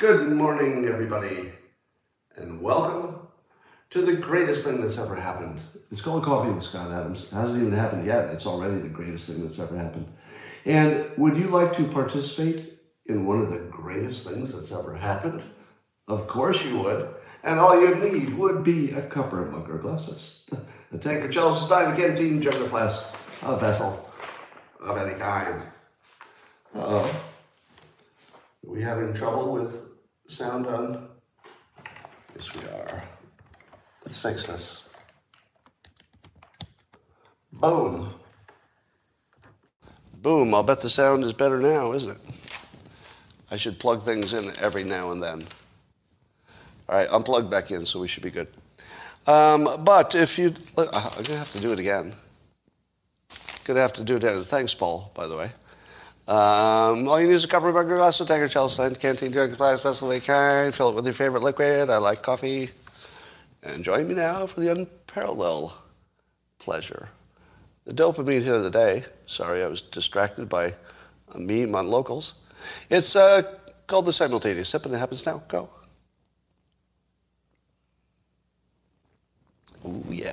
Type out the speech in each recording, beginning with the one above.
Good morning, everybody, and welcome to the greatest thing that's ever happened. It's called Coffee with Scott Adams. It hasn't even happened yet. It's already the greatest thing that's ever happened. And would you like to participate in one of the greatest things that's ever happened? Of course you would. And all you need would be a cup or a mug or glass. That's a tankard, chalice, stein, a canteen, jug or glass, a vessel of any kind. Uh-oh. Are we having trouble with sound on? Yes, we are. Let's fix this. Boom. Boom. I'll bet the sound is better now, isn't it? I should plug things in every now and then. All right, unplug back in, so we should be good. Um, but if you, I'm gonna have to do it again. Gonna have to do it again. Thanks, Paul, by the way. Um, all you need is a cup of a glass of Tanker Chelsea, canteen, jug, glass, vessel, of kind. Fill it with your favorite liquid. I like coffee. And join me now for the unparalleled pleasure. The dopamine hit of the day. Sorry, I was distracted by a meme on locals. It's uh, called the simultaneous sip, and it happens now. Go. Oh yeah.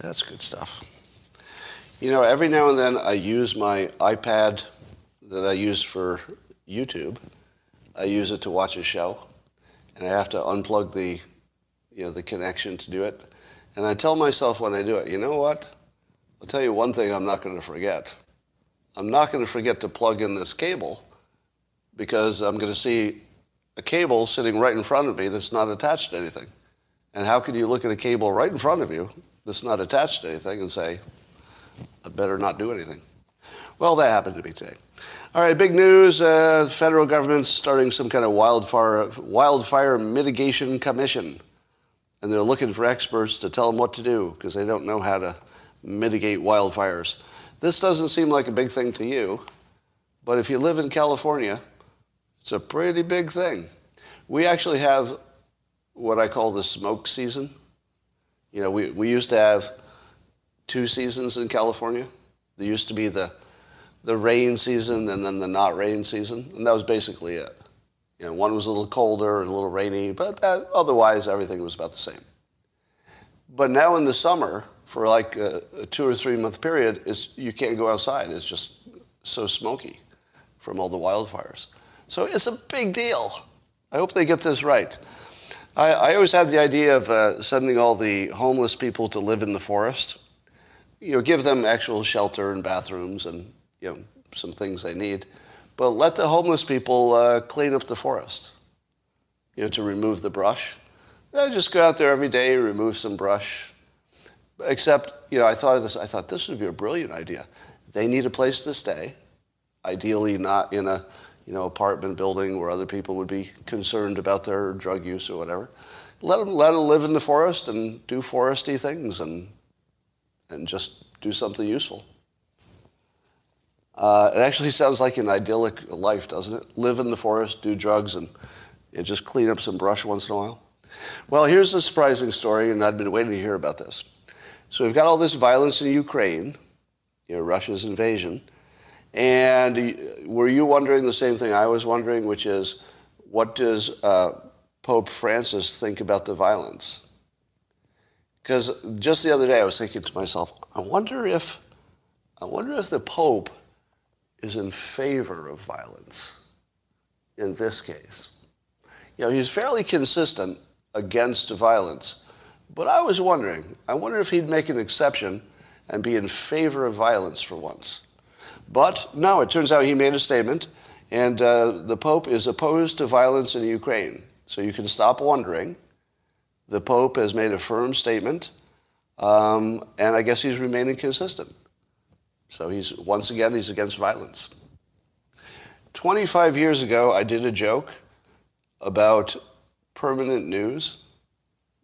That's good stuff. You know, every now and then I use my iPad that I use for YouTube. I use it to watch a show, and I have to unplug the, you know, the connection to do it. And I tell myself when I do it, you know what? I'll tell you one thing I'm not going to forget. I'm not going to forget to plug in this cable because I'm going to see a cable sitting right in front of me that's not attached to anything. And how can you look at a cable right in front of you that's not attached to anything and say, I better not do anything? Well, that happened to me today. All right, big news. Uh, federal government's starting some kind of wildfire, wildfire mitigation commission. And they're looking for experts to tell them what to do because they don't know how to mitigate wildfires. This doesn't seem like a big thing to you, but if you live in California, it's a pretty big thing. We actually have what I call the smoke season. You know, we, we used to have two seasons in California. There used to be the, the rain season and then the not rain season, and that was basically it. You know, one was a little colder and a little rainy, but that, otherwise everything was about the same. But now in the summer, for like a, a two or three month period, it's, you can't go outside. It's just so smoky from all the wildfires. So it's a big deal. I hope they get this right. I, I always had the idea of uh, sending all the homeless people to live in the forest. You know, give them actual shelter and bathrooms and you know some things they need, but let the homeless people uh, clean up the forest. You know, to remove the brush. They just go out there every day, remove some brush. Except, you know, I thought of this. I thought this would be a brilliant idea. They need a place to stay, ideally not in a you know, apartment building where other people would be concerned about their drug use or whatever. Let them, let them live in the forest and do foresty things and, and just do something useful. Uh, it actually sounds like an idyllic life, doesn't it? Live in the forest, do drugs, and, just clean up some brush once in a while. Well, here's a surprising story, and I'd been waiting to hear about this. So we've got all this violence in Ukraine, you know, Russia's invasion. And were you wondering the same thing I was wondering, which is, what does uh, Pope Francis think about the violence? Because just the other day I was thinking to myself, I wonder if, I wonder if the Pope is in favor of violence in this case. You know, he's fairly consistent against violence, but I was wondering, I wonder if he'd make an exception and be in favor of violence for once. But no, it turns out he made a statement, and uh, the Pope is opposed to violence in Ukraine. So you can stop wondering. The Pope has made a firm statement, um, and I guess he's remaining consistent. So he's once again he's against violence. 25 years ago, I did a joke about permanent news,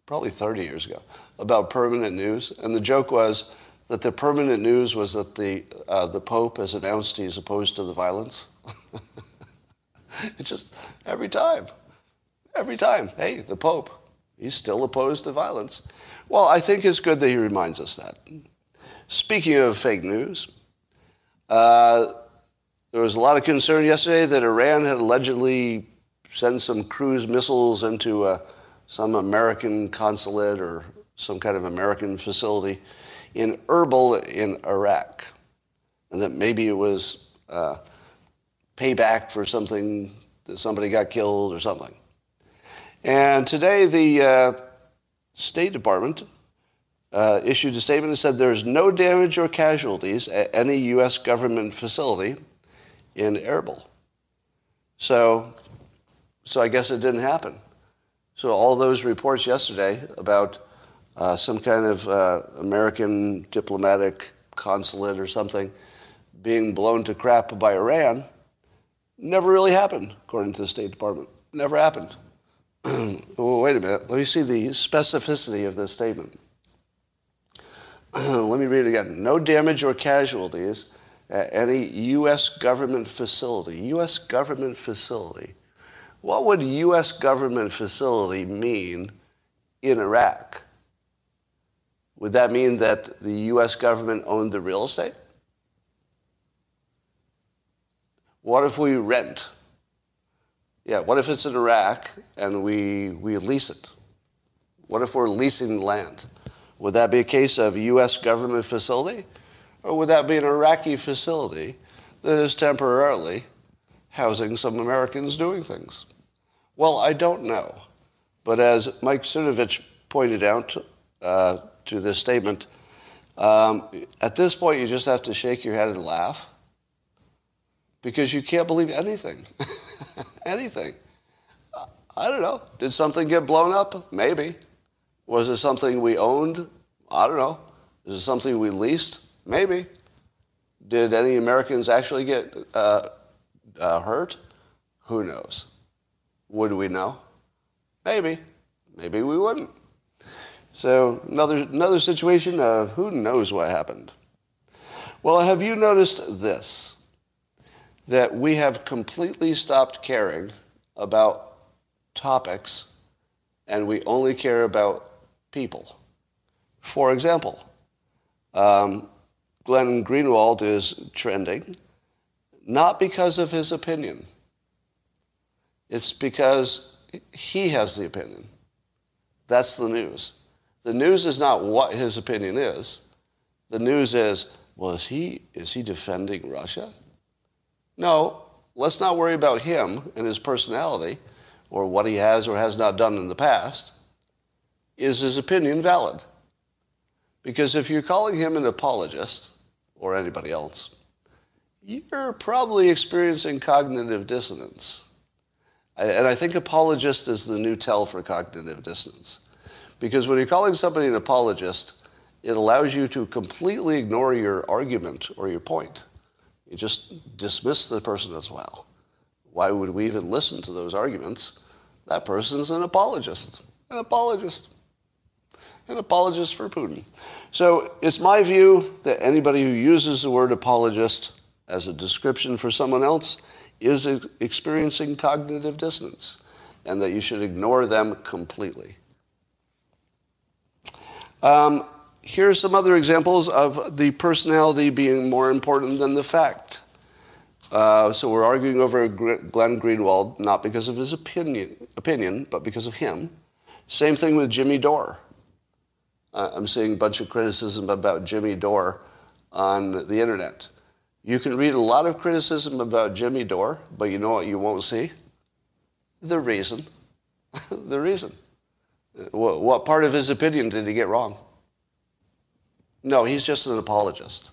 probably 30 years ago, about permanent news, and the joke was that the permanent news was that the, uh, the Pope has announced he's opposed to the violence. it's just every time, every time, hey, the Pope, he's still opposed to violence. Well, I think it's good that he reminds us that. Speaking of fake news, uh, there was a lot of concern yesterday that Iran had allegedly sent some cruise missiles into uh, some American consulate or some kind of American facility in Erbil in Iraq. And that maybe it was uh, payback for something that somebody got killed or something. And today the uh, State Department uh, issued a statement that said there's no damage or casualties at any U.S. government facility in Erbil. So, so I guess it didn't happen. So all those reports yesterday about uh, some kind of uh, American diplomatic consulate or something being blown to crap by Iran never really happened, according to the State Department. Never happened. well, wait a minute. Let me see the specificity of this statement. Let me read it again. No damage or casualties at any U.S. government facility. U.S. government facility. What would U.S. government facility mean in Iraq? Would that mean that the U.S. government owned the real estate? What if we rent? Yeah, what if it's in Iraq and we, we lease it? What if we're leasing land? Would that be a case of U.S. government facility? Or would that be an Iraqi facility that is temporarily housing some Americans doing things? Well, I don't know. But as Mike Cernovich pointed out uh, to this statement, um, at this point you just have to shake your head and laugh because you can't believe anything. anything. I don't know. Did something get blown up? Maybe. Was it something we owned? I don't know. Is it something we leased? Maybe. Did any Americans actually get uh, uh, hurt? Who knows? Would we know? Maybe. Maybe we wouldn't. So another another situation of who knows what happened. Well, have you noticed this? That we have completely stopped caring about topics and we only care about people. For example, um, Glenn Greenwald is trending not because of his opinion. It's because he has the opinion. That's the news. The news is not what his opinion is. The news is, well, is he, is he defending Russia? No, let's not worry about him and his personality or what he has or has not done in the past. Is his opinion valid? Because if you're calling him an apologist or anybody else, you're probably experiencing cognitive dissonance. And I think apologist is the new tell for cognitive dissonance. Because when you're calling somebody an apologist, it allows you to completely ignore your argument or your point. You just dismiss the person as well. Why would we even listen to those arguments? That person's an apologist. An apologist. An apologist for Putin. So it's my view that anybody who uses the word apologist as a description for someone else is experiencing cognitive dissonance and that you should ignore them completely. Um, here's some other examples of the personality being more important than the fact. Uh, so we're arguing over Glenn Greenwald, not because of his opinion, opinion, but because of him. Same thing with Jimmy Dore. Uh, I'm seeing a bunch of criticism about Jimmy Dore on the internet. You can read a lot of criticism about Jimmy Dore, but you know what you won't see? The reason. the reason. What, what part of his opinion did he get wrong? No, he's just an apologist.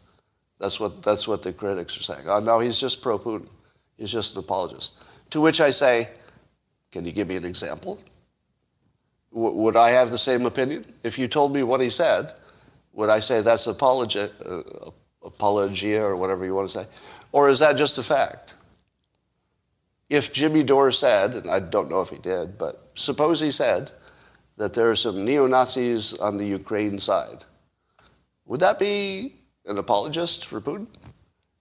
That's what, that's what the critics are saying. Oh, no, he's just pro Putin. He's just an apologist. To which I say, can you give me an example? W- would I have the same opinion? If you told me what he said, would I say that's apologia, uh, apologia or whatever you want to say? Or is that just a fact? If Jimmy Dore said, and I don't know if he did, but suppose he said that there are some neo Nazis on the Ukraine side would that be an apologist for Putin?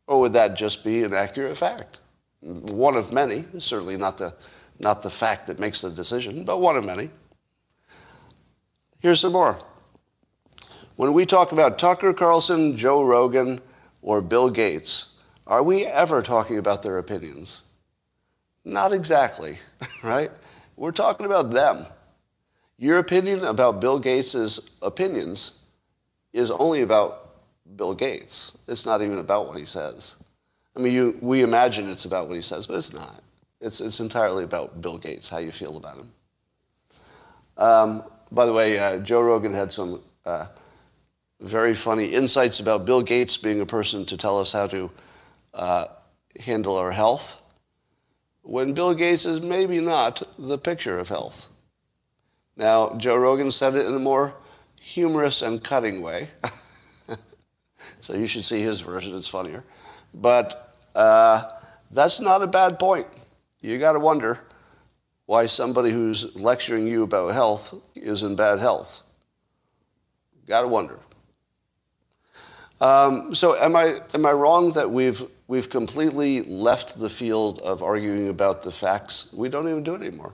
Or would that just be an accurate fact? One of many, certainly not the, not the fact that makes the decision, but one of many. Here's some more. When we talk about Tucker Carlson, Joe Rogan, or Bill Gates, Are we ever talking about their opinions? Not exactly, right? We're talking about them. Your opinion about Bill Gates' opinions is only about Bill Gates. It's not even about what he says. I mean, you, we imagine it's about what he says, but it's not. It's, it's entirely about Bill Gates, how you feel about him. Um, by the way, uh, Joe Rogan had some uh, very funny insights about Bill Gates being a person to tell us how to uh, handle our health, when Bill Gates is maybe not the picture of health. Now, Joe Rogan said it in a more humorous and cutting way. so you should see his version, it's funnier. But uh, that's not a bad point. You got to wonder why somebody who's lecturing you about health is in bad health. Got to wonder. Um, so am I am I wrong that we've we've completely left the field of arguing about the facts? We don't even do it anymore.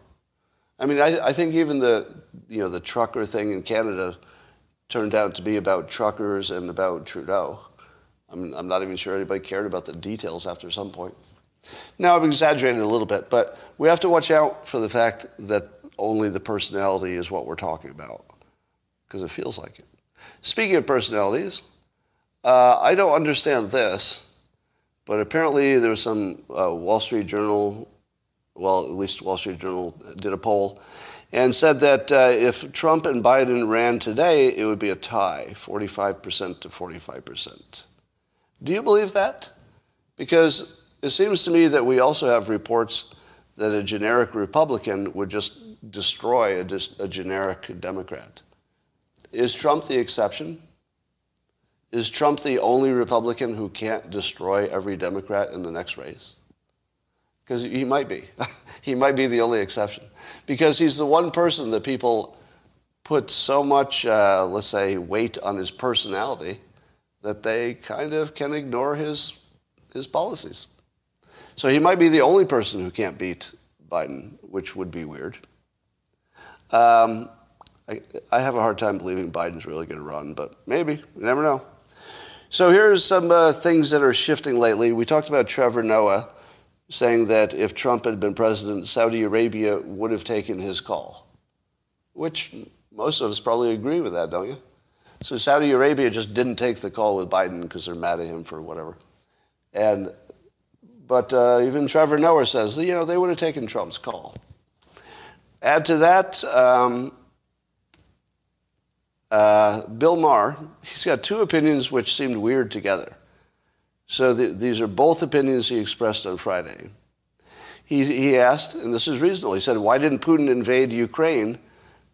I mean, I, I think even the you know the trucker thing in Canada turned out to be about truckers and about Trudeau. I'm, I'm not even sure anybody cared about the details after some point. Now, I'm exaggerating a little bit, but we have to watch out for the fact that only the personality is what we're talking about, because it feels like it. Speaking of personalities, uh, I don't understand this, but apparently there was some uh, Wall Street Journal, well, at least Wall Street Journal did a poll, and said that uh, if Trump and Biden ran today, it would be a tie, 45% to 45%. Do you believe that? Because it seems to me that we also have reports that a generic Republican would just destroy a, a generic Democrat. Is Trump the exception? Is Trump the only Republican who can't destroy every Democrat in the next race? Because he might be. he might be the only exception. Because he's the one person that people put so much, uh, let's say, weight on his personality that they kind of can ignore his, his policies. So he might be the only person who can't beat Biden, which would be weird. Um, I, I, have a hard time believing Biden's really going to run, but maybe. You never know. So here's some uh, things that are shifting lately. We talked about Trevor Noah saying that if Trump had been president, Saudi Arabia would have taken his call, which most of us probably agree with that, don't you? So Saudi Arabia just didn't take the call with Biden because they're mad at him for whatever. And but uh, even Trevor Noah says, you know, they would have taken Trump's call. Add to that, um, uh, Bill Maher, he's got two opinions which seemed weird together. So the, these are both opinions he expressed on Friday. He, he asked, and this is reasonable, he said, why didn't Putin invade Ukraine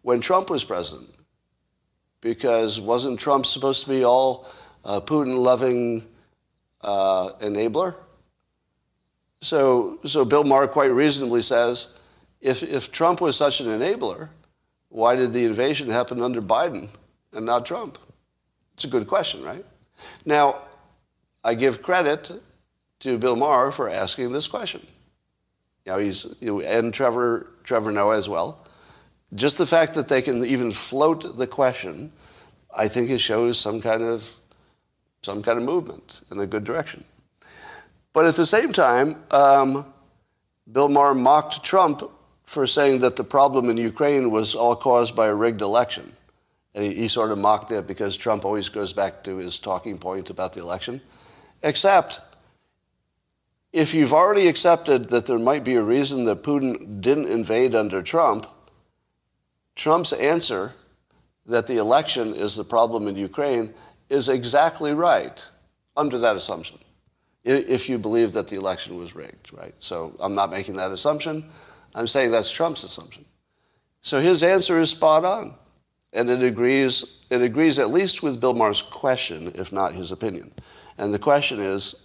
when Trump was president? Because wasn't Trump supposed to be all uh, Putin-loving uh, enabler? So, so Bill Maher quite reasonably says, if, if Trump was such an enabler, why did the invasion happen under Biden and not Trump? It's a good question, right? Now, I give credit to Bill Maher for asking this question. You know, he's, you know, and Trevor, Trevor Noah as well. Just the fact that they can even float the question, I think it shows some kind of, some kind of movement in a good direction. But at the same time, um, Bill Maher mocked Trump for saying that the problem in Ukraine was all caused by a rigged election. And he, he, sort of mocked it because Trump always goes back to his talking point about the election. Except, if you've already accepted that there might be a reason that Putin didn't invade under Trump, Trump's answer that the election is the problem in Ukraine is exactly right under that assumption if you believe that the election was rigged, right? So I'm not making that assumption. I'm saying that's Trump's assumption. So his answer is spot on. And it agrees, it agrees at least with Bill Maher's question, if not his opinion. And the question is,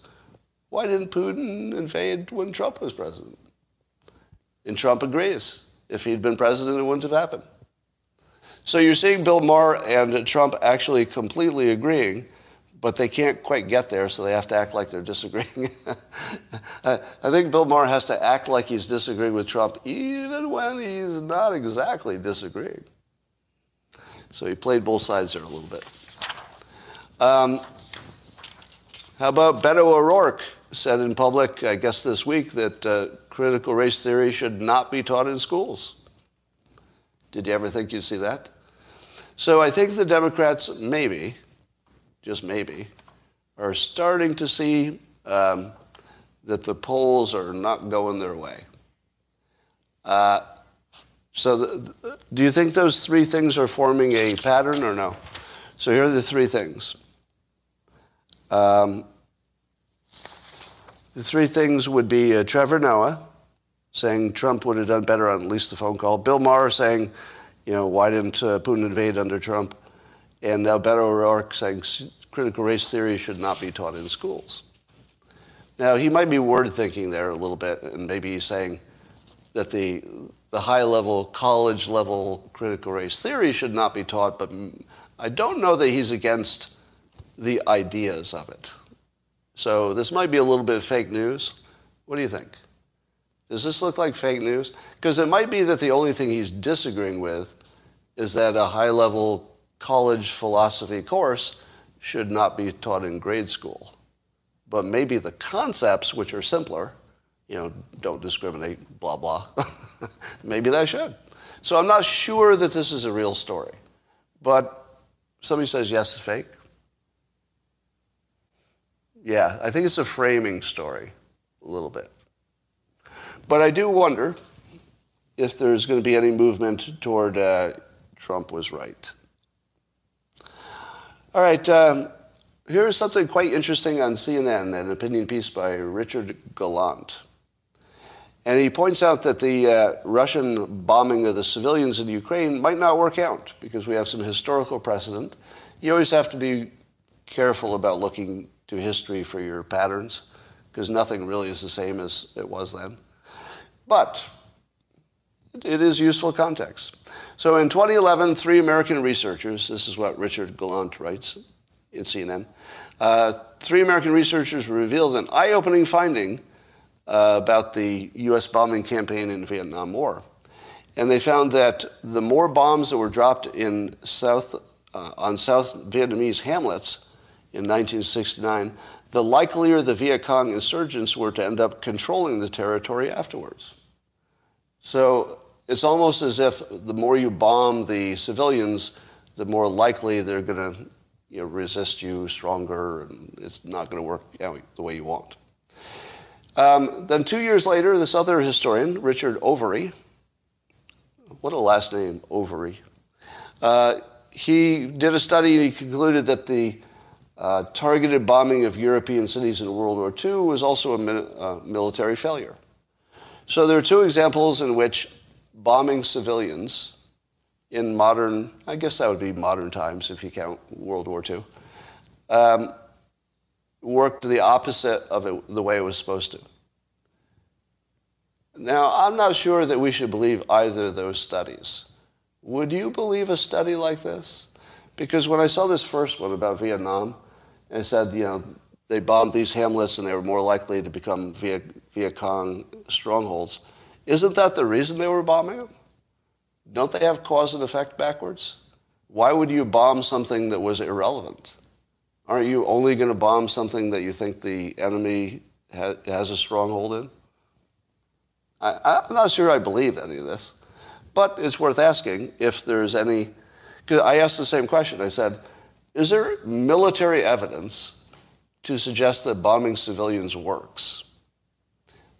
why didn't Putin invade when Trump was president? And Trump agrees. If he'd been president, it wouldn't have happened. So you're seeing Bill Maher and Trump actually completely agreeing but they can't quite get there, so they have to act like they're disagreeing. I think Bill Maher has to act like he's disagreeing with Trump, even when he's not exactly disagreeing. So he played both sides there a little bit. Um, how about Beto O'Rourke said in public, I guess this week, that uh, critical race theory should not be taught in schools. Did you ever think you'd see that? So I think the Democrats, maybe, just maybe, are starting to see um, that the polls are not going their way. Uh, so, the, do you think those three things are forming a pattern or no? So, here are the three things. Um, the three things would be uh, Trevor Noah saying Trump would have done better on at least the phone call. Bill Maher saying, you know, why didn't uh, Putin invade under Trump? And now Beto O'Rourke saying critical race theory should not be taught in schools. Now, he might be word thinking there a little bit, and maybe he's saying that the, the high level, college level critical race theory should not be taught, but I don't know that he's against the ideas of it. So this might be a little bit of fake news. What do you think? Does this look like fake news? Because it might be that the only thing he's disagreeing with is that a high level college philosophy course should not be taught in grade school. But maybe the concepts, which are simpler, you know, don't discriminate, blah, blah, maybe they should. So I'm not sure that this is a real story. But somebody says yes, it's fake. Yeah, I think it's a framing story, a little bit. But I do wonder if there's going to be any movement toward uh, Trump was right. All right, um, here's something quite interesting on CNN, an opinion piece by Richard Galant. And he points out that the uh, Russian bombing of the civilians in Ukraine might not work out because we have some historical precedent. You always have to be careful about looking to history for your patterns because nothing really is the same as it was then. But it is useful context. So in 2011, three American researchers, this is what Richard Galant writes in CNN, uh, three American researchers revealed an eye opening finding uh, about the US bombing campaign in the Vietnam War. And they found that the more bombs that were dropped in South, uh, on South Vietnamese hamlets in 1969, the likelier the Viet Cong insurgents were to end up controlling the territory afterwards. So it's almost as if the more you bomb the civilians, the more likely they're going to you know, resist you stronger, and it's not going to work the way you want. Um, then two years later, this other historian, Richard Overy, what a last name, Overy, uh, he did a study and he concluded that the uh, targeted bombing of European cities in World War II was also a mi- uh, military failure. So there are two examples in which bombing civilians in modern, I guess that would be modern times if you count World War II, um, worked the opposite of it, the way it was supposed to. Now, I'm not sure that we should believe either of those studies. Would you believe a study like this? Because when I saw this first one about Vietnam, and said, you know, they bombed these hamlets and they were more likely to become Viet, Viet Cong strongholds. Isn't that the reason they were bombing them? Don't they have cause and effect backwards? Why would you bomb something that was irrelevant? Aren't you only going to bomb something that you think the enemy ha- has a stronghold in? I, I'm not sure I believe any of this, but it's worth asking if there's any. Because I asked the same question. I said, is there military evidence to suggest that bombing civilians works?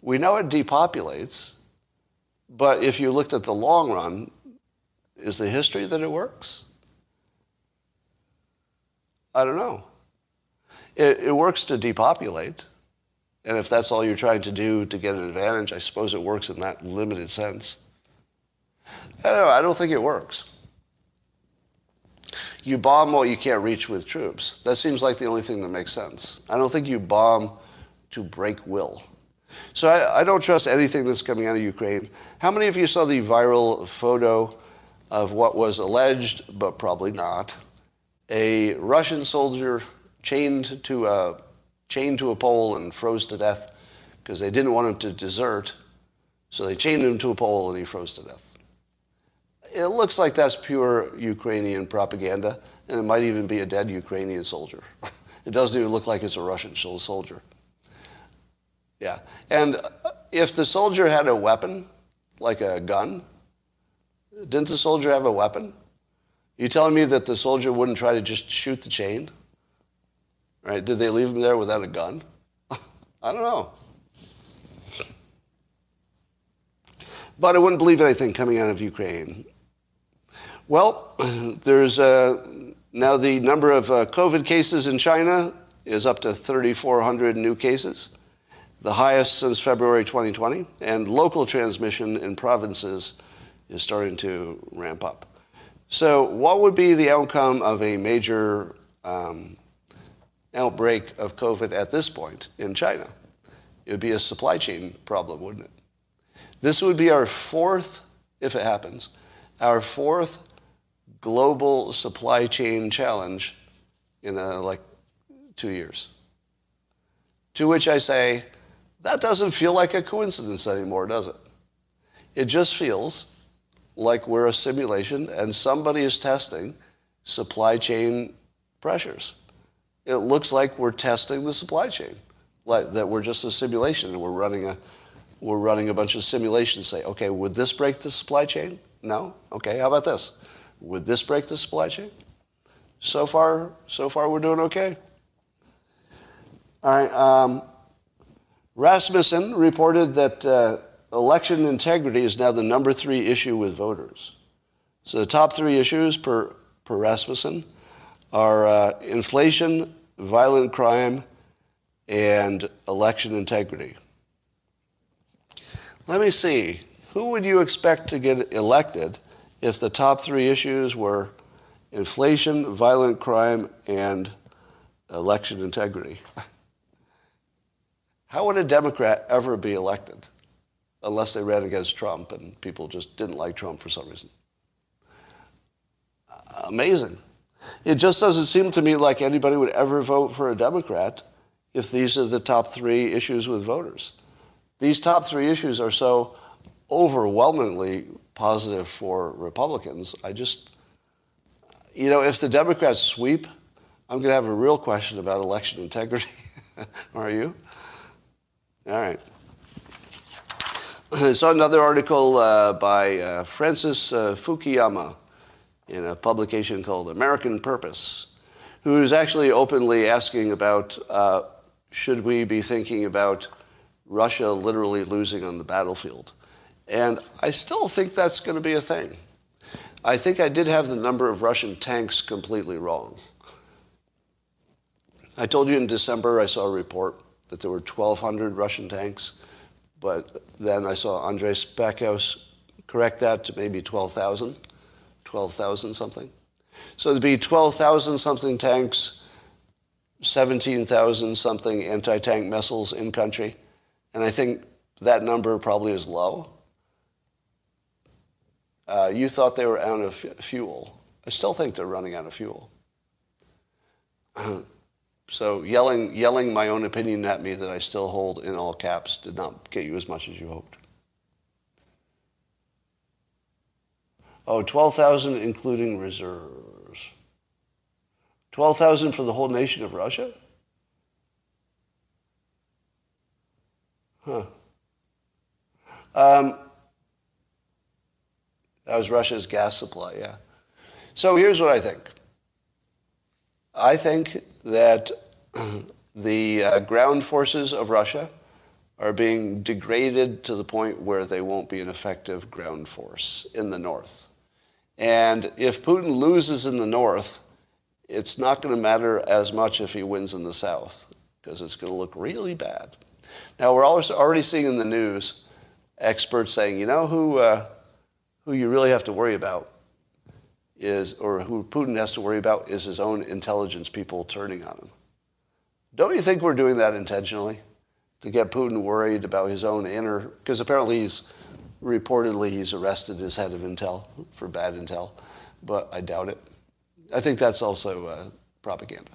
We know it depopulates, but if you looked at the long run, is the history that it works? I don't know. It, it, works to depopulate. And if that's all you're trying to do to get an advantage, I suppose it works in that limited sense. I don't, know, I don't think it works you bomb what you can't reach with troops. That seems like the only thing that makes sense. I don't think you bomb to break will. So I, I, don't trust anything that's coming out of Ukraine. How many of you saw the viral photo of what was alleged, but probably not, a Russian soldier chained to a, chained to a pole and froze to death because they didn't want him to desert. So they chained him to a pole and he froze to death it looks like that's pure Ukrainian propaganda, and it might even be a dead Ukrainian soldier. it doesn't even look like it's a Russian soldier. Yeah. And if the soldier had a weapon, like a gun, didn't the soldier have a weapon? You telling me that the soldier wouldn't try to just shoot the chain? Right? Did they leave him there without a gun? I don't know. But I wouldn't believe anything coming out of Ukraine. Well, there's uh, now the number of uh, COVID cases in China is up to 3,400 new cases, the highest since February 2020, and local transmission in provinces is starting to ramp up. So, what would be the outcome of a major um, outbreak of COVID at this point in China? It would be a supply chain problem, wouldn't it? This would be our fourth, if it happens, our fourth global supply chain challenge in uh, like two years. To which I say, that doesn't feel like a coincidence anymore, does it? It just feels like we're a simulation and somebody is testing supply chain pressures. It looks like we're testing the supply chain, like that we're just a simulation and we're running a, we're running a bunch of simulations. Say, okay, would this break the supply chain? No. Okay, how about this? Would this break the supply chain? So far, so far we're doing okay. All right. Um, Rasmussen reported that uh, election integrity is now the number three issue with voters. So the top three issues per, per Rasmussen are uh, inflation, violent crime, and election integrity. Let me see. Who would you expect to get elected if the top three issues were inflation, violent crime, and election integrity? How would a Democrat ever be elected? unless they ran against Trump and people just didn't like Trump for some reason. Amazing. It just doesn't seem to me like anybody would ever vote for a Democrat if these are the top three issues with voters. These top three issues are so overwhelmingly positive for Republicans. I just, you know, if the Democrats sweep, I'm going to have a real question about election integrity. are you? All right. I saw another article uh, by uh, Francis uh, Fukuyama in a publication called American Purpose, who is actually openly asking about uh, should we be thinking about Russia literally losing on the battlefield. And I still think that's going to be a thing. I think I did have the number of Russian tanks completely wrong. I told you in December I saw a report that there were 1,200 Russian tanks. But then I saw Andreas Backhaus correct that to maybe 12,000, 12,000 something. So there'd be 12,000 something tanks, 17,000 something anti tank missiles in country. And I think that number probably is low. Uh, you thought they were out of fuel. I still think they're running out of fuel. So yelling, yelling my own opinion at me that I still hold in all caps did not get you as much as you hoped. Oh, 12,000 including reserves. 12,000 for the whole nation of Russia? Huh. Um, that was Russia's gas supply, yeah. So here's what I think. I think that the uh, ground forces of Russia are being degraded to the point where they won't be an effective ground force in the north. And if Putin loses in the north, it's not going to matter as much if he wins in the south because it's going to look really bad. Now, we're also already seeing in the news experts saying, you know who, uh, who you really have to worry about is, or who Putin has to worry about, is his own intelligence people turning on him. Don't you think we're doing that intentionally? To get Putin worried about his own inner, because apparently he's reportedly he's arrested his head of intel for bad intel, but I doubt it. I think that's also uh, propaganda.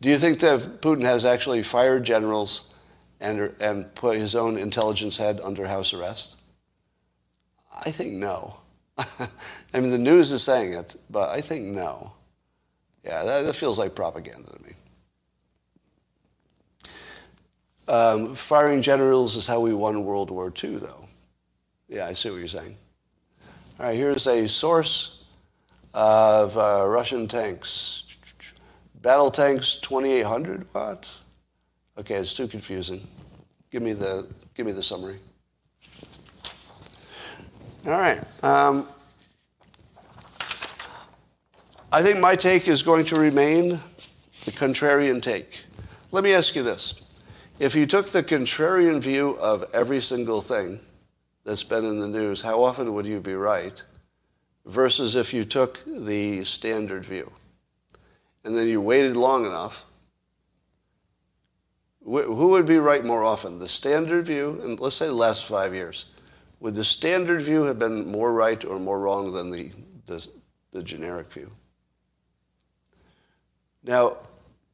Do you think that Putin has actually fired generals and, and put his own intelligence head under house arrest? I think no. I mean, the news is saying it, but I think no. Yeah, that, that feels like propaganda to me. Um, firing generals is how we won World War II, though. Yeah, I see what you're saying. All right, here's a source of uh, Russian tanks. Battle tanks 2800 What? Okay, it's too confusing. Give me the give me the summary. All right. Um, I think my take is going to remain the contrarian take. Let me ask you this. If you took the contrarian view of every single thing that's been in the news, how often would you be right? Versus if you took the standard view. And then you waited long enough, who would be right more often? The standard view, and let's say the last five years. Would the standard view have been more right or more wrong than the, the, the generic view? Now,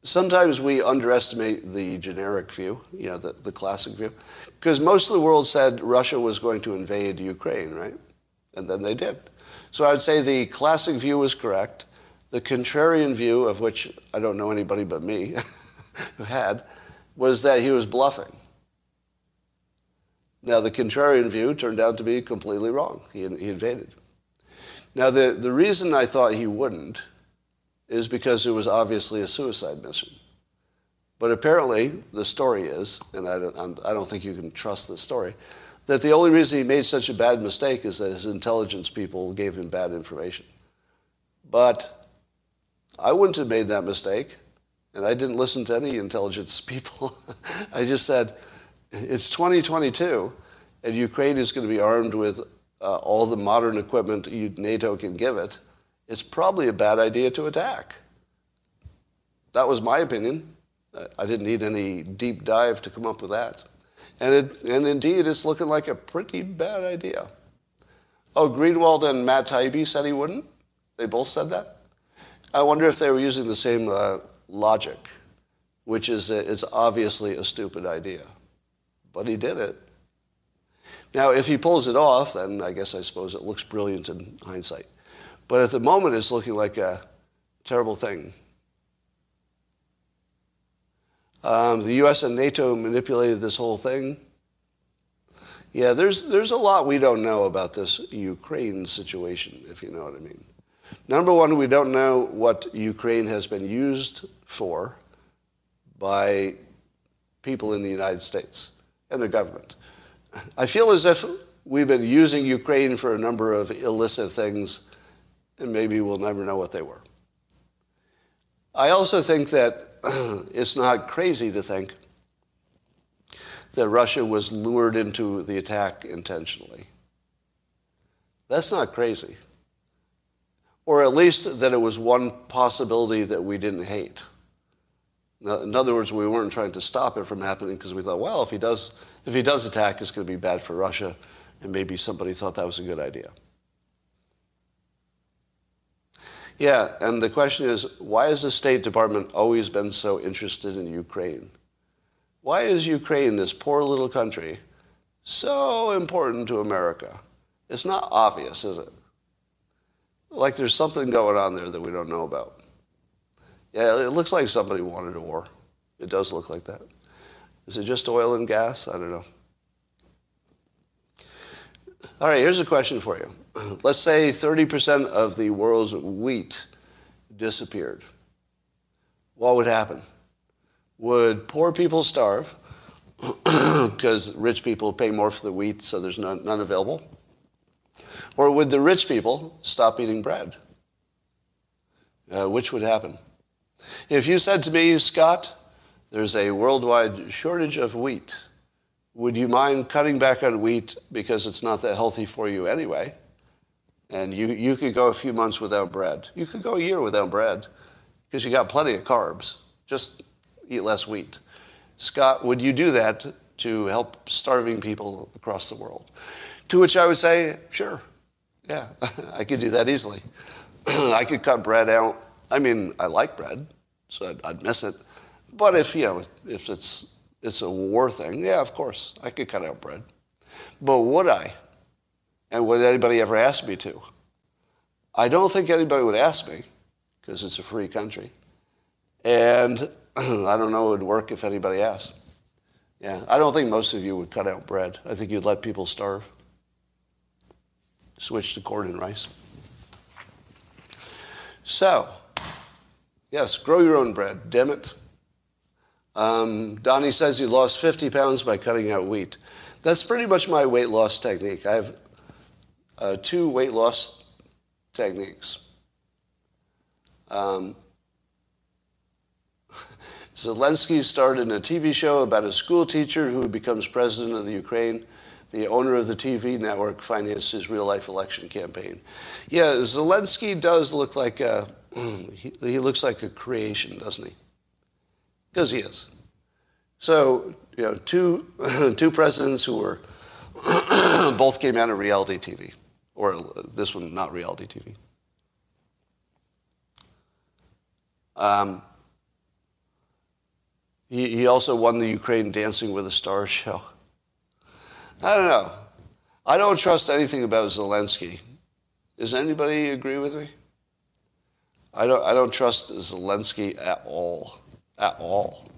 sometimes we underestimate the generic view, you know, the, the classic view, because most of the world said Russia was going to invade Ukraine, right? And then they did. So I would say the classic view was correct. The contrarian view, of which I don't know anybody but me who had, was that he was bluffing. Now, the contrarian view turned out to be completely wrong. He, he invaded. Now, the, the reason I thought he wouldn't is because it was obviously a suicide mission. But apparently, the story is, and I don't, I don't think you can trust the story, that the only reason he made such a bad mistake is that his intelligence people gave him bad information. But I wouldn't have made that mistake, and I didn't listen to any intelligence people. I just said, it's 2022, and Ukraine is going to be armed with uh, all the modern equipment NATO can give it it's probably a bad idea to attack. That was my opinion. I didn't need any deep dive to come up with that. And, it, and indeed, it's looking like a pretty bad idea. Oh, Greenwald and Matt Taibbi said he wouldn't? They both said that? I wonder if they were using the same uh, logic, which is uh, it's obviously a stupid idea. But he did it. Now, if he pulls it off, then I guess I suppose it looks brilliant in hindsight. But at the moment, it's looking like a terrible thing. Um, the U.S. and NATO manipulated this whole thing. Yeah, there's, there's a lot we don't know about this Ukraine situation, if you know what I mean. Number one, we don't know what Ukraine has been used for by people in the United States and the government. I feel as if we've been using Ukraine for a number of illicit things and maybe we'll never know what they were. I also think that it's not crazy to think that Russia was lured into the attack intentionally. That's not crazy. Or at least that it was one possibility that we didn't hate. In other words, we weren't trying to stop it from happening because we thought, well, if he does, if he does attack, it's going to be bad for Russia, and maybe somebody thought that was a good idea. Yeah, and the question is, why has the State Department always been so interested in Ukraine? Why is Ukraine, this poor little country, so important to America? It's not obvious, is it? Like there's something going on there that we don't know about. Yeah, it looks like somebody wanted a war. It does look like that. Is it just oil and gas? I don't know. All right, here's a question for you. Let's say 30% of the world's wheat disappeared. What would happen? Would poor people starve because rich people pay more for the wheat, so there's none, none available? Or would the rich people stop eating bread? Uh, which would happen? If you said to me, Scott, there's a worldwide shortage of wheat, would you mind cutting back on wheat because it's not that healthy for you anyway? And you, you could go a few months without bread. You could go a year without bread because you got plenty of carbs. Just eat less wheat. Scott, would you do that to help starving people across the world? To which I would say, sure. Yeah, I could do that easily. I could cut bread out. I mean, I like bread, so I'd, I'd miss it. But if, you know, if it's it's a war thing. Yeah, of course, I could cut out bread. But would I? And would anybody ever ask me to? I don't think anybody would ask me because it's a free country. And I don't know it would work if anybody asked. Yeah, I don't think most of you would cut out bread. I think you'd let people starve. Switch to corn and rice. So, yes, grow your own bread. Damn it. Um, Donnie says he lost 50 pounds by cutting out wheat. That's pretty much my weight loss technique. I have uh, two weight loss techniques. Um, Zelensky starred in a TV show about a school teacher who becomes president of the Ukraine. The owner of the TV network financed his real life election campaign. Yeah, Zelensky does look like a, he, he looks like a creation, doesn't he? Because he is. So, you know, two, two presidents who were, both came out of reality TV, or this one, not reality TV. Um, he, he also won the Ukraine Dancing with the Stars show. I don't know. I don't trust anything about Zelensky. Does anybody agree with me? I don't, I don't trust Zelensky at all. At all.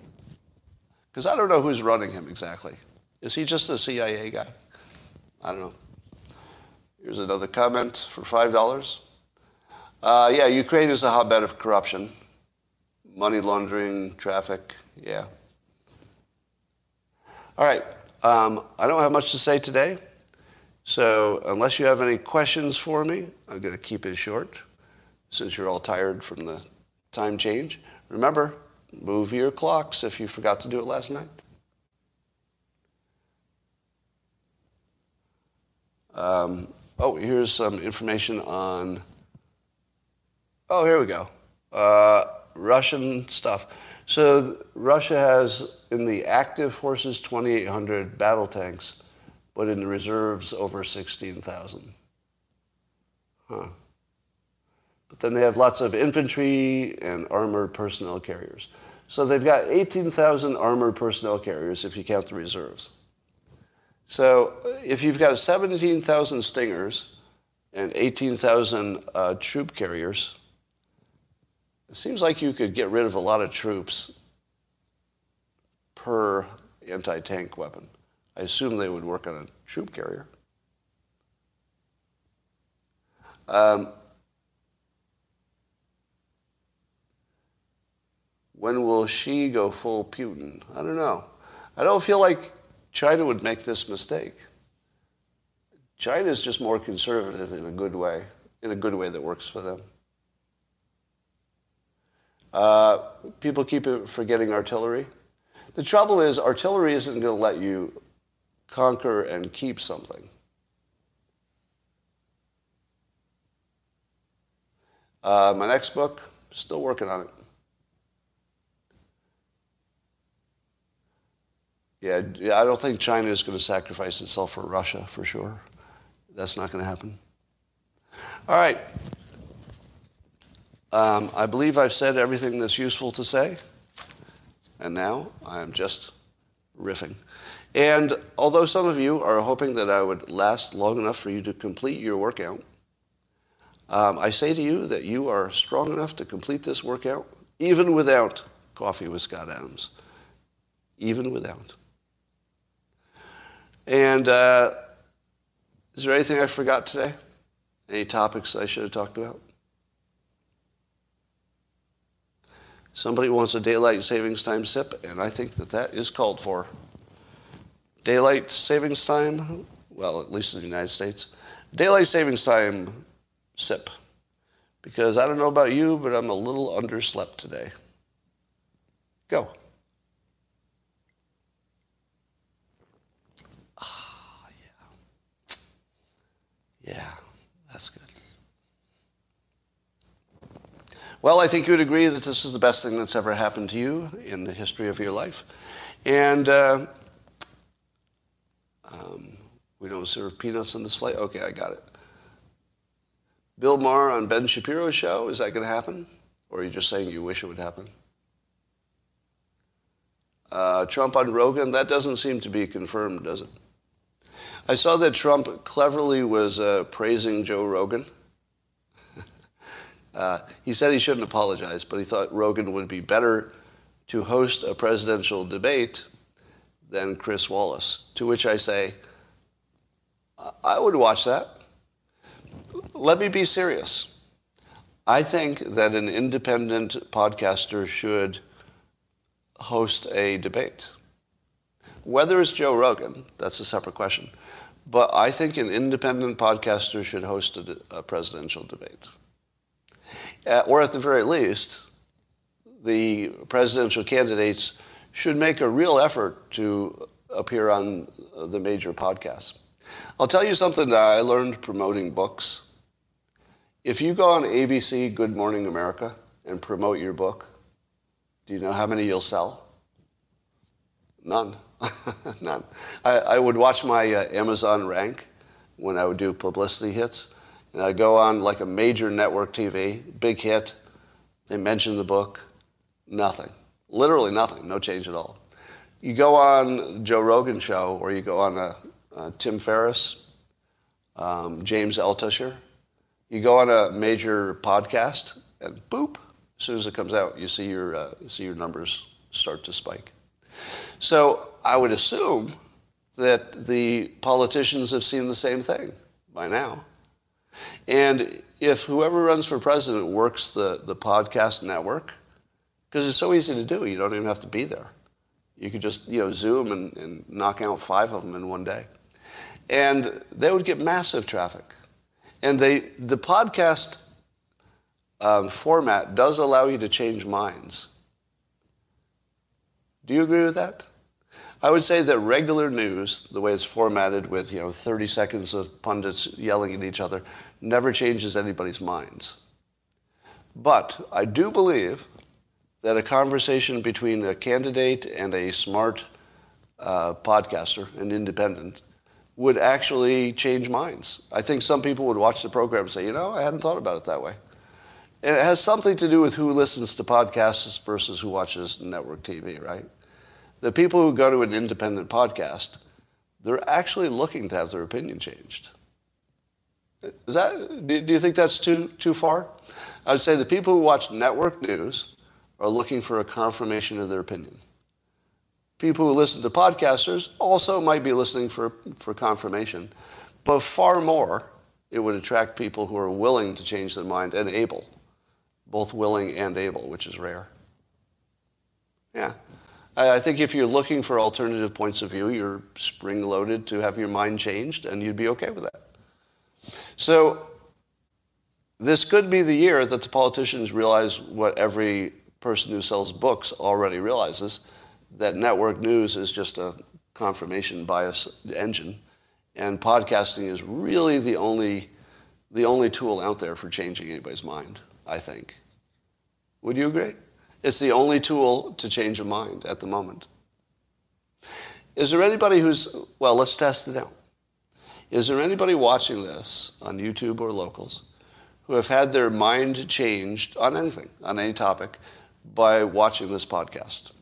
Because I don't know who's running him exactly. Is he just a CIA guy? I don't know. Here's another comment for $5. Uh, yeah, Ukraine is a hotbed of corruption, money laundering, traffic, yeah. All right. Um, I don't have much to say today. So unless you have any questions for me, I'm going to keep it short since you're all tired from the time change. Remember, move your clocks if you forgot to do it last night. Um, oh, here's some information on. Oh, here we go. Uh, Russian stuff. So Russia has in the active forces 2,800 battle tanks, but in the reserves over 16,000. Huh. But then they have lots of infantry and armored personnel carriers. So they've got 18,000 armored personnel carriers if you count the reserves. So if you've got 17,000 Stingers and 18,000 uh, troop carriers, it seems like you could get rid of a lot of troops per anti-tank weapon. I assume they would work on a troop carrier. Um, when will she go full Putin? I don't know. I don't feel like China would make this mistake. China is just more conservative in a good way, in a good way that works for them. Uh, people keep forgetting artillery. The trouble is, artillery isn't going to let you conquer and keep something. Uh, my next book, still working on it. Yeah, I don't think China is going to sacrifice itself for Russia, for sure. That's not going to happen. All right. Um, I believe I've said everything that's useful to say, and now I'm just riffing. And although some of you are hoping that I would last long enough for you to complete your workout, um, I say to you that you are strong enough to complete this workout even without coffee with Scott Adams. Even without. And uh, is there anything I forgot today? Any topics I should have talked about? Somebody wants a daylight savings time SIP, and I think that that is called for. Daylight savings time, well, at least in the United States, daylight savings time SIP. Because I don't know about you, but I'm a little underslept today. Go. Yeah, that's good. Well, I think you would agree that this is the best thing that's ever happened to you in the history of your life. And uh, um, we don't serve peanuts on this flight? Okay, I got it. Bill Maher on Ben Shapiro's show, is that going to happen? Or are you just saying you wish it would happen? Uh, Trump on Rogan, that doesn't seem to be confirmed, does it? I saw that Trump cleverly was uh, praising Joe Rogan uh, he said he shouldn't apologize, but he thought Rogan would be better to host a presidential debate than Chris Wallace. To which I say, I would watch that. Let me be serious. I think that an independent podcaster should host a debate. Whether it's Joe Rogan, that's a separate question. But I think an independent podcaster should host a, a presidential debate. Uh, or at the very least, the presidential candidates should make a real effort to appear on the major podcasts. I'll tell you something that I learned promoting books. If you go on ABC Good Morning America and promote your book, do you know how many you'll sell? None. None. I, I, would watch my uh, Amazon rank when I would do publicity hits. And I'd go on like a major network TV, big hit. They mention the book. Nothing. Literally nothing. No change at all. You go on Joe Rogan show or you go on a, a Tim Ferriss, um, James Altucher. You go on a major podcast and boop, as soon as it comes out, you see your, uh, see your numbers start to spike. So I would assume that the politicians have seen the same thing by now. And if whoever runs for president works the, the podcast network, because it's so easy to do, you don't even have to be there. You could just, you know, Zoom and, and knock out five of them in one day. And they would get massive traffic. And they, the podcast um, format does allow you to change minds. Do you agree with that? I would say that regular news, the way it's formatted with you know 30 seconds of pundits yelling at each other, never changes anybody's minds. But I do believe that a conversation between a candidate and a smart uh, podcaster, an independent, would actually change minds. I think some people would watch the program and say, you know, I hadn't thought about it that way. And it has something to do with who listens to podcasts versus who watches network TV, right? The people who go to an independent podcast, they're actually looking to have their opinion changed. Is that, do you think that's too, too far? I would say the people who watch network news are looking for a confirmation of their opinion. People who listen to podcasters also might be listening for, for confirmation, but far more, it would attract people who are willing to change their mind and able, both willing and able, which is rare. Yeah. I think if you're looking for alternative points of view, you're spring loaded to have your mind changed, and you'd be okay with that. So, this could be the year that the politicians realize what every person who sells books already realizes that network news is just a confirmation bias engine, and podcasting is really the only, the only tool out there for changing anybody's mind, I think. Would you agree? It's the only tool to change a mind at the moment. Is there anybody who's, well, let's test it out. Is there anybody watching this on YouTube or locals who have had their mind changed on anything, on any topic, by watching this podcast?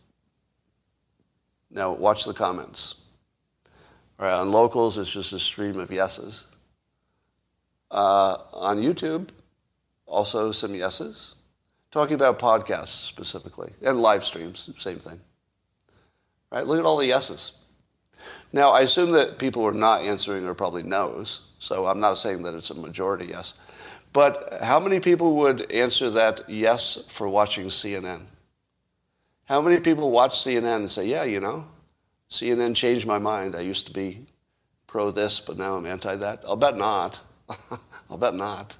Now, watch the comments. All right, on locals, it's just a stream of yeses. Uh, on YouTube, also some yeses. Talking about podcasts specifically and live streams, same thing. Right? Look at all the yeses. Now, I assume that people are not answering are probably no's, so I'm not saying that it's a majority yes. But how many people would answer that yes for watching CNN? How many people watch CNN and say, yeah, you know, CNN changed my mind. I used to be pro this, but now I'm anti that? I'll bet not. I'll bet not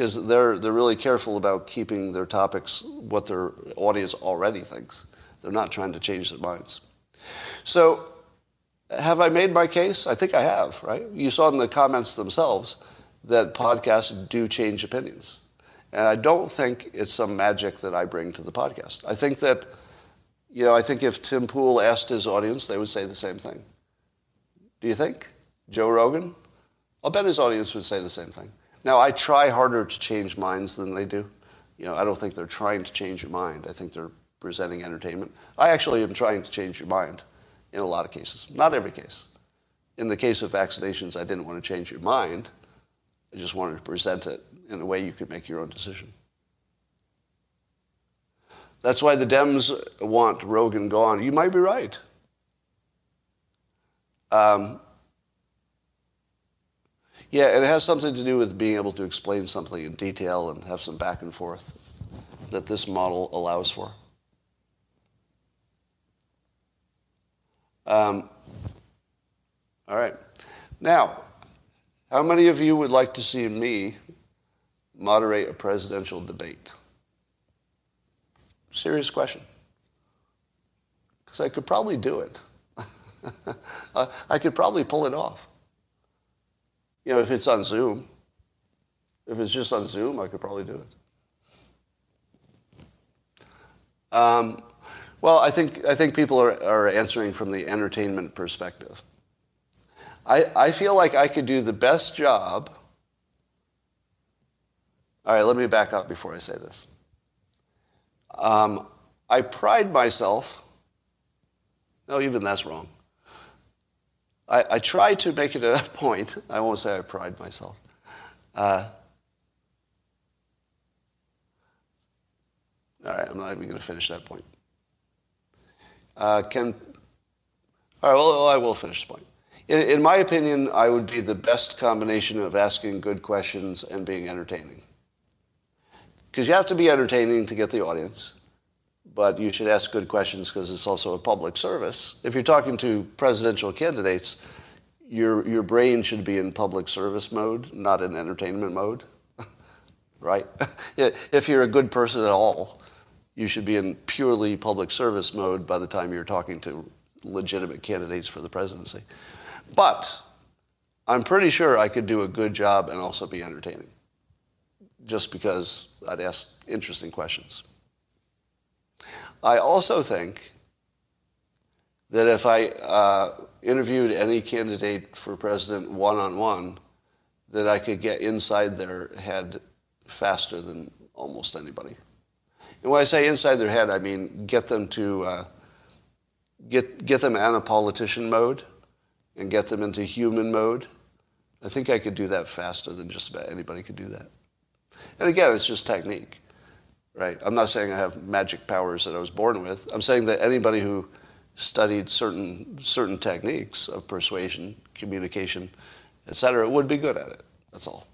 because they're, they're really careful about keeping their topics what their audience already thinks. They're not trying to change their minds. So, have I made my case? I think I have, right? You saw in the comments themselves that podcasts do change opinions. And I don't think it's some magic that I bring to the podcast. I think that, you know, I think if Tim Pool asked his audience, they would say the same thing. Do you think? Joe Rogan? I'll bet his audience would say the same thing. Now, I try harder to change minds than they do. You know, I don't think they're trying to change your mind. I think they're presenting entertainment. I actually am trying to change your mind in a lot of cases, not every case. In the case of vaccinations, I didn't want to change your mind. I just wanted to present it in a way you could make your own decision. That's why the Dems want Rogan gone. You might be right. Um, yeah, and it has something to do with being able to explain something in detail and have some back and forth that this model allows for. Um, all right. Now, how many of you would like to see me moderate a presidential debate? Serious question. Because I could probably do it. I could probably pull it off. You know, if it's on Zoom. If it's just on Zoom, I could probably do it. Um, well, I think, I think people are, are answering from the entertainment perspective. I, I feel like I could do the best job. All right, let me back up before I say this. Um, I pride myself, no, even that's wrong. I, I try to make it a point, I won't say I pride myself. Uh, all right, I'm not even going to finish that point. Uh, can, all right, well, I will finish the point. In, in my opinion, I would be the best combination of asking good questions and being entertaining. Because you have to be entertaining to get the audience, but you should ask good questions because it's also a public service. If you're talking to presidential candidates, your, your brain should be in public service mode, not in entertainment mode, right? if you're a good person at all, you should be in purely public service mode by the time you're talking to legitimate candidates for the presidency. But I'm pretty sure I could do a good job and also be entertaining, just because I'd ask interesting questions. I also think that if I uh, interviewed any candidate for president one on one, that I could get inside their head faster than almost anybody. And when I say inside their head, I mean get them to uh, get get them out of politician mode and get them into human mode. I think I could do that faster than just about anybody could do that. And again, it's just technique, right? I'm not saying I have magic powers that I was born with. I'm saying that anybody who studied certain certain techniques of persuasion, communication, etc., would be good at it. That's all.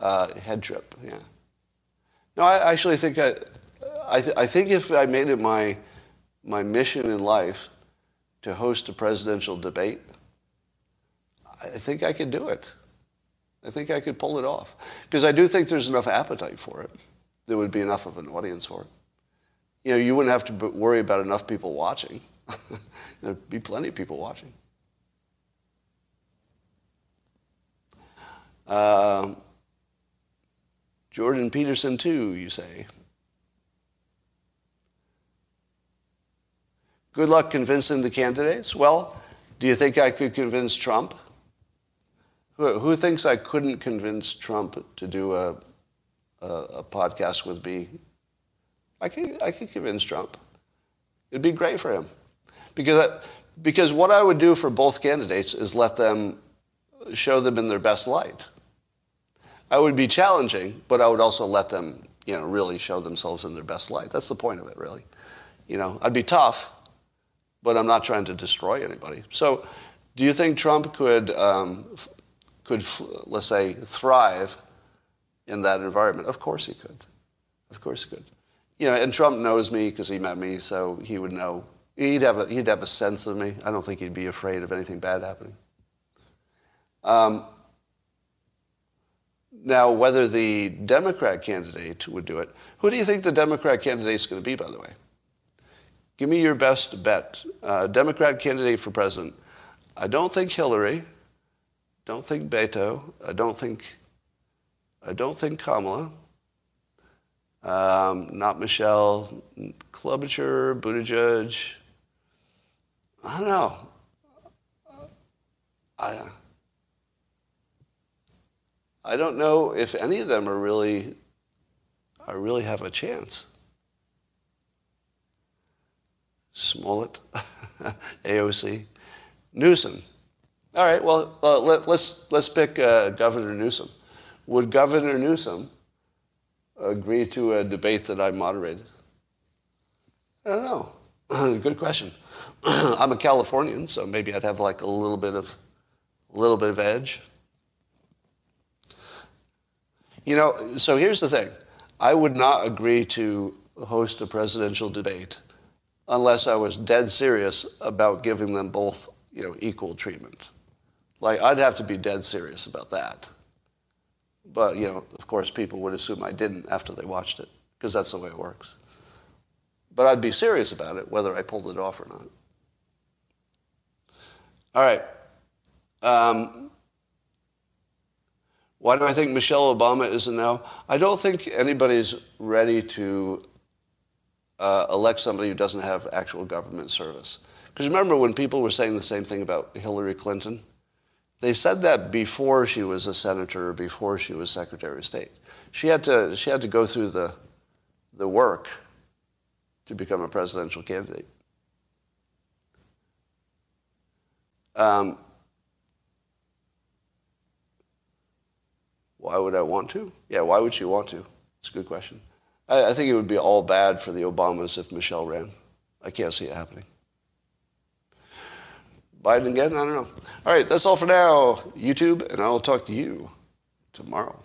Uh, head trip, yeah. No, I actually think I, I, th- I think if I made it my my mission in life to host a presidential debate, I think I could do it. I think I could pull it off. Because I do think there's enough appetite for it. There would be enough of an audience for it. You know, you wouldn't have to worry about enough people watching. There'd be plenty of people watching. Uh, Jordan Peterson, too, you say. Good luck convincing the candidates. Well, do you think I could convince Trump? Who, who thinks I couldn't convince Trump to do a, a, a podcast with me? I could, I could convince Trump. It'd be great for him. Because, I, because what I would do for both candidates is let them show them in their best light. I would be challenging, but I would also let them, you know, really show themselves in their best light. That's the point of it, really. You know, I'd be tough, but I'm not trying to destroy anybody. So, do you think Trump could, um, could let's say, thrive in that environment? Of course he could. Of course he could. You know, and Trump knows me because he met me, so he would know. He'd have a, he'd have a sense of me. I don't think he'd be afraid of anything bad happening. Um, now, whether the Democrat candidate would do it, who do you think the Democrat candidate is going to be, by the way? Give me your best bet. Uh, Democrat candidate for president. I don't think Hillary. Don't think Beto. I don't think. I don't think Kamala. Um, not Michelle. Klobuchar, Buttigieg. I don't know. I. I don't know if any of them are really, are really have a chance. Smollett, AOC, Newsom. All right, well, uh, let, us let's, let's pick uh, Governor Newsom. Would Governor Newsom agree to a debate that I moderated? I don't know. Good question. I'm a Californian, so maybe I'd have like a little bit of, a little bit of edge. You know, so here's the thing. I would not agree to host a presidential debate unless I was dead serious about giving them both, you know, equal treatment. Like I'd have to be dead serious about that. But, you know, of course people would assume I didn't after they watched it because that's the way it works. But I'd be serious about it whether I pulled it off or not. All right. Um, why do I think Michelle Obama is a no? I don't think anybody's ready to uh, elect somebody who doesn't have actual government service. Because remember when people were saying the same thing about Hillary Clinton? They said that before she was a senator or before she was Secretary of State. She had to, she had to go through the, the work to become a presidential candidate. Um, why would I want to? Yeah, why would she want to? It's a good question. I, I think it would be all bad for the Obamas if Michelle ran. I can't see it happening. Biden again? I don't know. All right, that's all for now, YouTube, and I'll talk to you tomorrow.